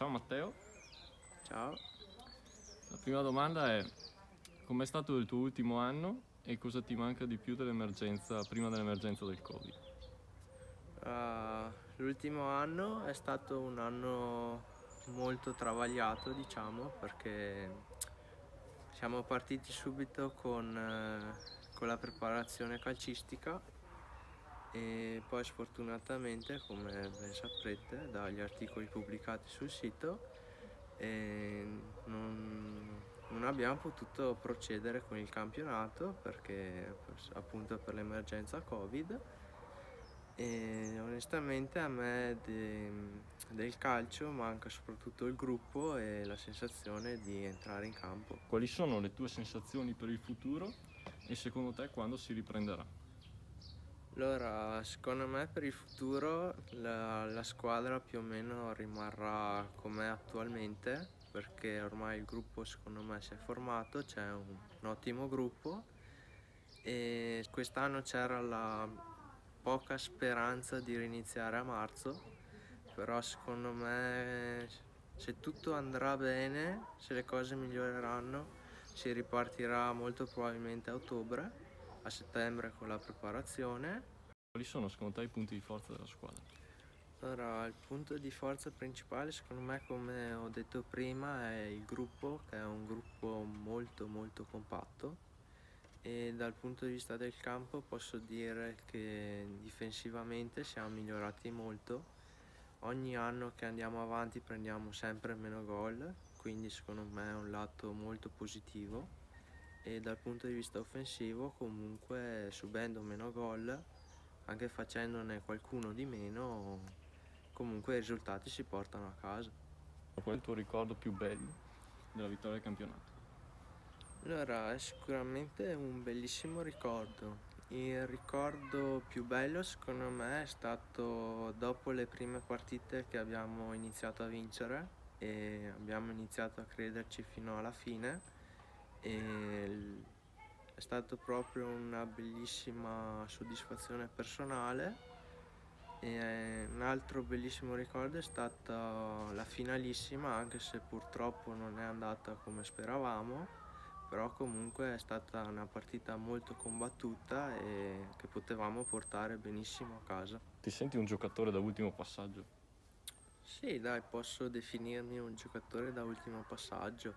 Ciao Matteo. Ciao. La prima domanda è com'è stato il tuo ultimo anno e cosa ti manca di più dell'emergenza, prima dell'emergenza del Covid? Uh, l'ultimo anno è stato un anno molto travagliato, diciamo, perché siamo partiti subito con, uh, con la preparazione calcistica e poi sfortunatamente, come ben saprete dagli articoli pubblicati sul sito, non, non abbiamo potuto procedere con il campionato perché appunto per l'emergenza Covid e onestamente a me de, del calcio manca soprattutto il gruppo e la sensazione di entrare in campo. Quali sono le tue sensazioni per il futuro e secondo te quando si riprenderà? Allora, secondo me per il futuro la, la squadra più o meno rimarrà come attualmente perché ormai il gruppo secondo me si è formato, c'è un, un ottimo gruppo. E quest'anno c'era la poca speranza di riniziare a marzo, però secondo me se tutto andrà bene, se le cose miglioreranno, si ripartirà molto probabilmente a ottobre a settembre con la preparazione. Quali sono secondo te i punti di forza della squadra? Allora, il punto di forza principale secondo me, come ho detto prima, è il gruppo, che è un gruppo molto molto compatto e dal punto di vista del campo posso dire che difensivamente siamo migliorati molto. Ogni anno che andiamo avanti prendiamo sempre meno gol, quindi secondo me è un lato molto positivo e dal punto di vista offensivo comunque subendo meno gol anche facendone qualcuno di meno comunque i risultati si portano a casa qual è il tuo ricordo più bello della vittoria del campionato? Allora, è sicuramente un bellissimo ricordo. Il ricordo più bello secondo me è stato dopo le prime partite che abbiamo iniziato a vincere e abbiamo iniziato a crederci fino alla fine e è stata proprio una bellissima soddisfazione personale e un altro bellissimo ricordo è stata la finalissima anche se purtroppo non è andata come speravamo però comunque è stata una partita molto combattuta e che potevamo portare benissimo a casa. Ti senti un giocatore da ultimo passaggio? Sì, dai, posso definirmi un giocatore da ultimo passaggio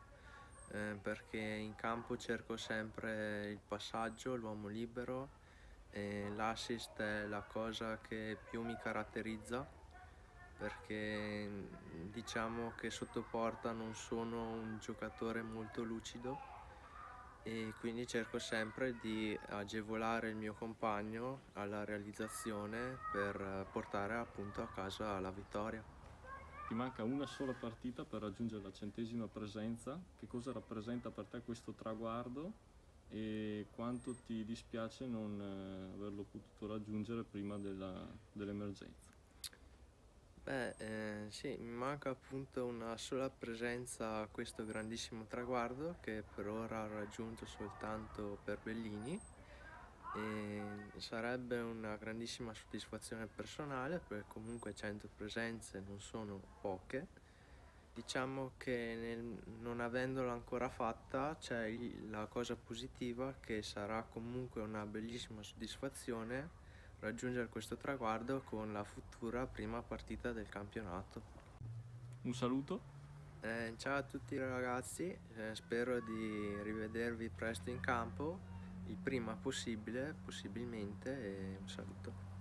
eh, perché in campo cerco sempre il passaggio, l'uomo libero, e l'assist è la cosa che più mi caratterizza perché diciamo che sotto porta non sono un giocatore molto lucido e quindi cerco sempre di agevolare il mio compagno alla realizzazione per portare appunto a casa la vittoria. Ti manca una sola partita per raggiungere la centesima presenza. Che cosa rappresenta per te questo traguardo e quanto ti dispiace non eh, averlo potuto raggiungere prima dell'emergenza? Beh, eh, sì, mi manca appunto una sola presenza a questo grandissimo traguardo che per ora ho raggiunto soltanto per Bellini e sarebbe una grandissima soddisfazione personale perché comunque 100 presenze non sono poche. Diciamo che nel, non avendola ancora fatta c'è la cosa positiva che sarà comunque una bellissima soddisfazione raggiungere questo traguardo con la futura prima partita del campionato. Un saluto. Eh, ciao a tutti ragazzi, eh, spero di rivedervi presto in campo il prima possibile, possibilmente, e un saluto.